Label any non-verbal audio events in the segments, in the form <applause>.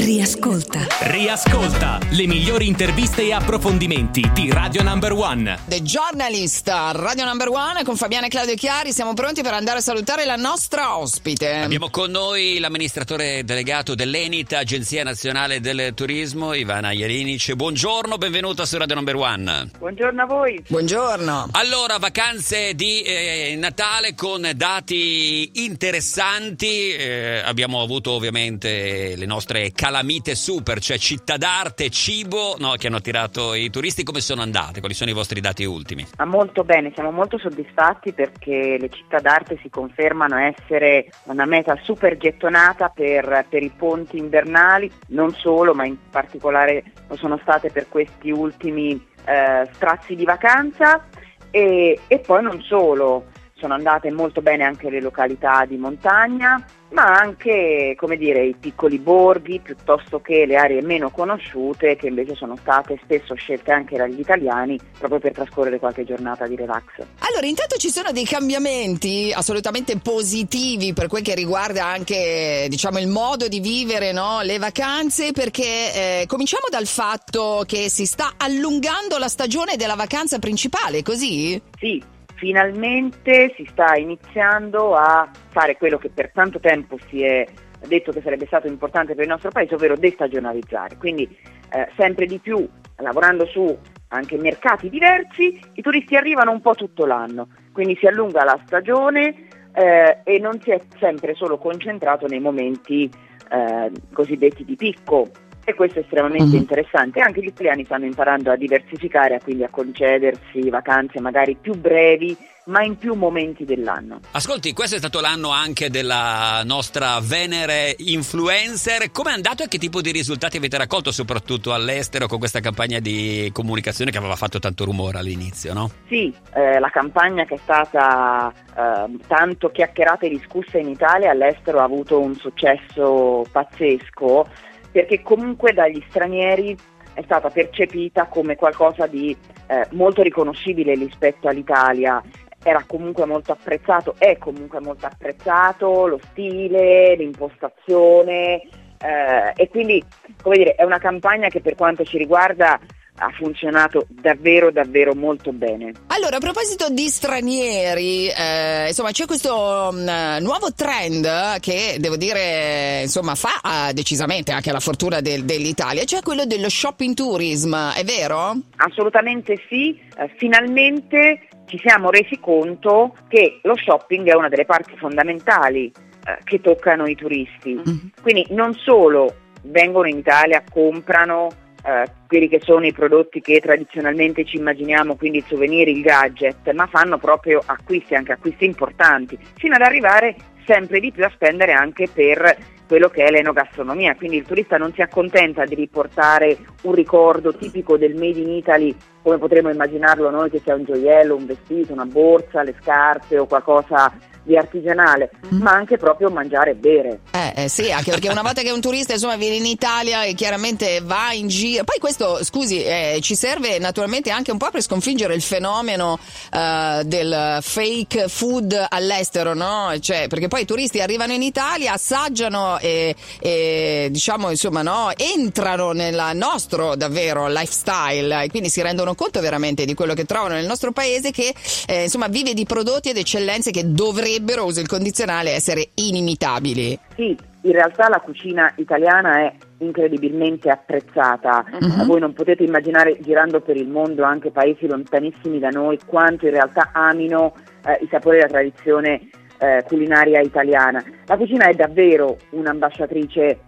Riascolta. Riascolta le migliori interviste e approfondimenti di Radio Number One. The Journalist, Radio Number One con Fabiana e Claudio Chiari. Siamo pronti per andare a salutare la nostra ospite. Abbiamo con noi l'amministratore delegato dell'ENIT, Agenzia Nazionale del Turismo, Ivana Jerinic. Buongiorno, benvenuta su Radio Number One. Buongiorno a voi. Buongiorno. Allora, vacanze di eh, Natale con dati interessanti. Eh, abbiamo avuto ovviamente le nostre calamite super, cioè città d'arte, cibo, no, che hanno attirato i turisti. Come sono andate? Quali sono i vostri dati ultimi? Ah, molto bene, siamo molto soddisfatti perché le città d'arte si confermano essere una meta super gettonata per, per i ponti invernali, non solo, ma in particolare lo sono state per questi ultimi eh, strazi di vacanza e, e poi non solo, sono andate molto bene anche le località di montagna, ma anche come dire, i piccoli borghi piuttosto che le aree meno conosciute che invece sono state spesso scelte anche dagli italiani proprio per trascorrere qualche giornata di relax. Allora, intanto ci sono dei cambiamenti assolutamente positivi per quel che riguarda anche diciamo, il modo di vivere no? le vacanze, perché eh, cominciamo dal fatto che si sta allungando la stagione della vacanza principale, così? Sì, finalmente si sta iniziando a fare quello che per tanto tempo si è detto che sarebbe stato importante per il nostro paese, ovvero destagionalizzare. Quindi eh, sempre di più, lavorando su anche mercati diversi, i turisti arrivano un po' tutto l'anno, quindi si allunga la stagione eh, e non si è sempre solo concentrato nei momenti eh, cosiddetti di picco, e questo è estremamente uh-huh. interessante. Anche gli italiani stanno imparando a diversificare, quindi a concedersi vacanze magari più brevi, ma in più momenti dell'anno. Ascolti, questo è stato l'anno anche della nostra Venere influencer. Come è andato e che tipo di risultati avete raccolto, soprattutto all'estero, con questa campagna di comunicazione che aveva fatto tanto rumore all'inizio, no? Sì, eh, la campagna che è stata eh, tanto chiacchierata e discussa in Italia all'estero ha avuto un successo pazzesco perché comunque dagli stranieri è stata percepita come qualcosa di eh, molto riconoscibile rispetto all'Italia. Era comunque molto apprezzato, è comunque molto apprezzato lo stile, l'impostazione eh, e quindi come dire, è una campagna che per quanto ci riguarda ha funzionato davvero davvero molto bene. Allora, a proposito di stranieri, eh, insomma, c'è questo um, nuovo trend che devo dire, insomma, fa uh, decisamente anche la fortuna del, dell'Italia, cioè quello dello shopping tourism, è vero? Assolutamente sì, eh, finalmente ci siamo resi conto che lo shopping è una delle parti fondamentali eh, che toccano i turisti. Mm-hmm. Quindi non solo vengono in Italia, comprano eh, quelli che sono i prodotti che tradizionalmente ci immaginiamo, quindi il souvenir, il gadget, ma fanno proprio acquisti, anche acquisti importanti, fino ad arrivare sempre di più a spendere anche per quello che è l'enogastronomia, quindi il turista non si accontenta di riportare un ricordo tipico del Made in Italy come potremmo immaginarlo noi che sia un gioiello, un vestito, una borsa, le scarpe o qualcosa di artigianale, mm. ma anche proprio mangiare e bere. Eh, eh, sì, anche perché una volta che un turista insomma viene in Italia e chiaramente va in giro, poi questo scusi eh, ci serve naturalmente anche un po' per sconfiggere il fenomeno uh, del fake food all'estero, no? Cioè, perché poi i turisti arrivano in Italia, assaggiano e, e diciamo insomma no, entrano nel nostro davvero lifestyle e quindi si rendono conto veramente di quello che trovano nel nostro paese che eh, insomma vive di prodotti ed eccellenze che dovrebbero uso il condizionale, essere inimitabili. Sì, in realtà la cucina italiana è incredibilmente apprezzata. Uh-huh. Voi non potete immaginare, girando per il mondo, anche paesi lontanissimi da noi, quanto in realtà amino eh, i sapori della tradizione eh, culinaria italiana. La cucina è davvero un'ambasciatrice eh,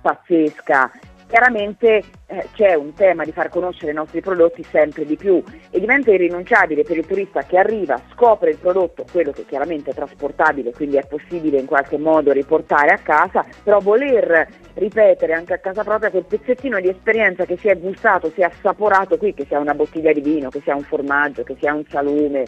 pazzesca Chiaramente eh, c'è un tema di far conoscere i nostri prodotti sempre di più e diventa irrinunciabile per il turista che arriva, scopre il prodotto, quello che chiaramente è trasportabile, quindi è possibile in qualche modo riportare a casa, però voler ripetere anche a casa propria quel pezzettino di esperienza che si è gustato, si è assaporato qui, che sia una bottiglia di vino, che sia un formaggio, che sia un salume.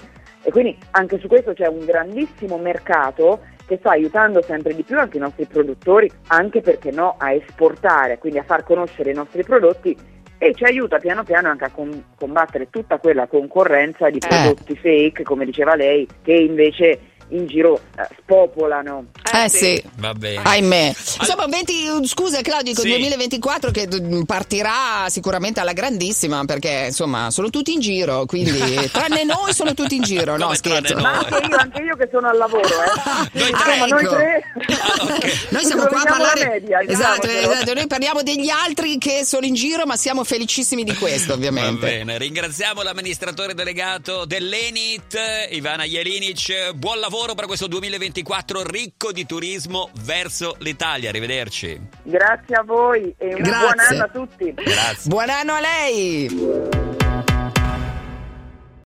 E quindi anche su questo c'è un grandissimo mercato che sta aiutando sempre di più anche i nostri produttori, anche perché no, a esportare, quindi a far conoscere i nostri prodotti e ci aiuta piano piano anche a com- combattere tutta quella concorrenza di eh. prodotti eh. fake, come diceva lei, che invece in giro eh, spopolano. Eh, sì. Va bene. Ahimè. Insomma, 20, scusa Claudio, con Sì. 2024 che mm, partirà sicuramente alla grandissima perché insomma sono tutti in giro, quindi <laughs> tranne noi sono tutti in giro, no scherzo. Ma anche io, anche io che sono al lavoro, eh. <laughs> Noi Insomma, tre. noi Ecco. tre. Ah, ok. Noi siamo qua a parlare media, esatto, esatto, noi parliamo degli altri che sono in giro, ma siamo felicissimi di questo, Va ovviamente. bene, ringraziamo l'amministratore delegato dell'Enit, Ivana Jelinic. Buon lavoro per questo 2024 ricco di turismo verso l'Italia. Arrivederci. Grazie a voi e un Grazie. buon anno a tutti. Grazie. Buon anno a lei!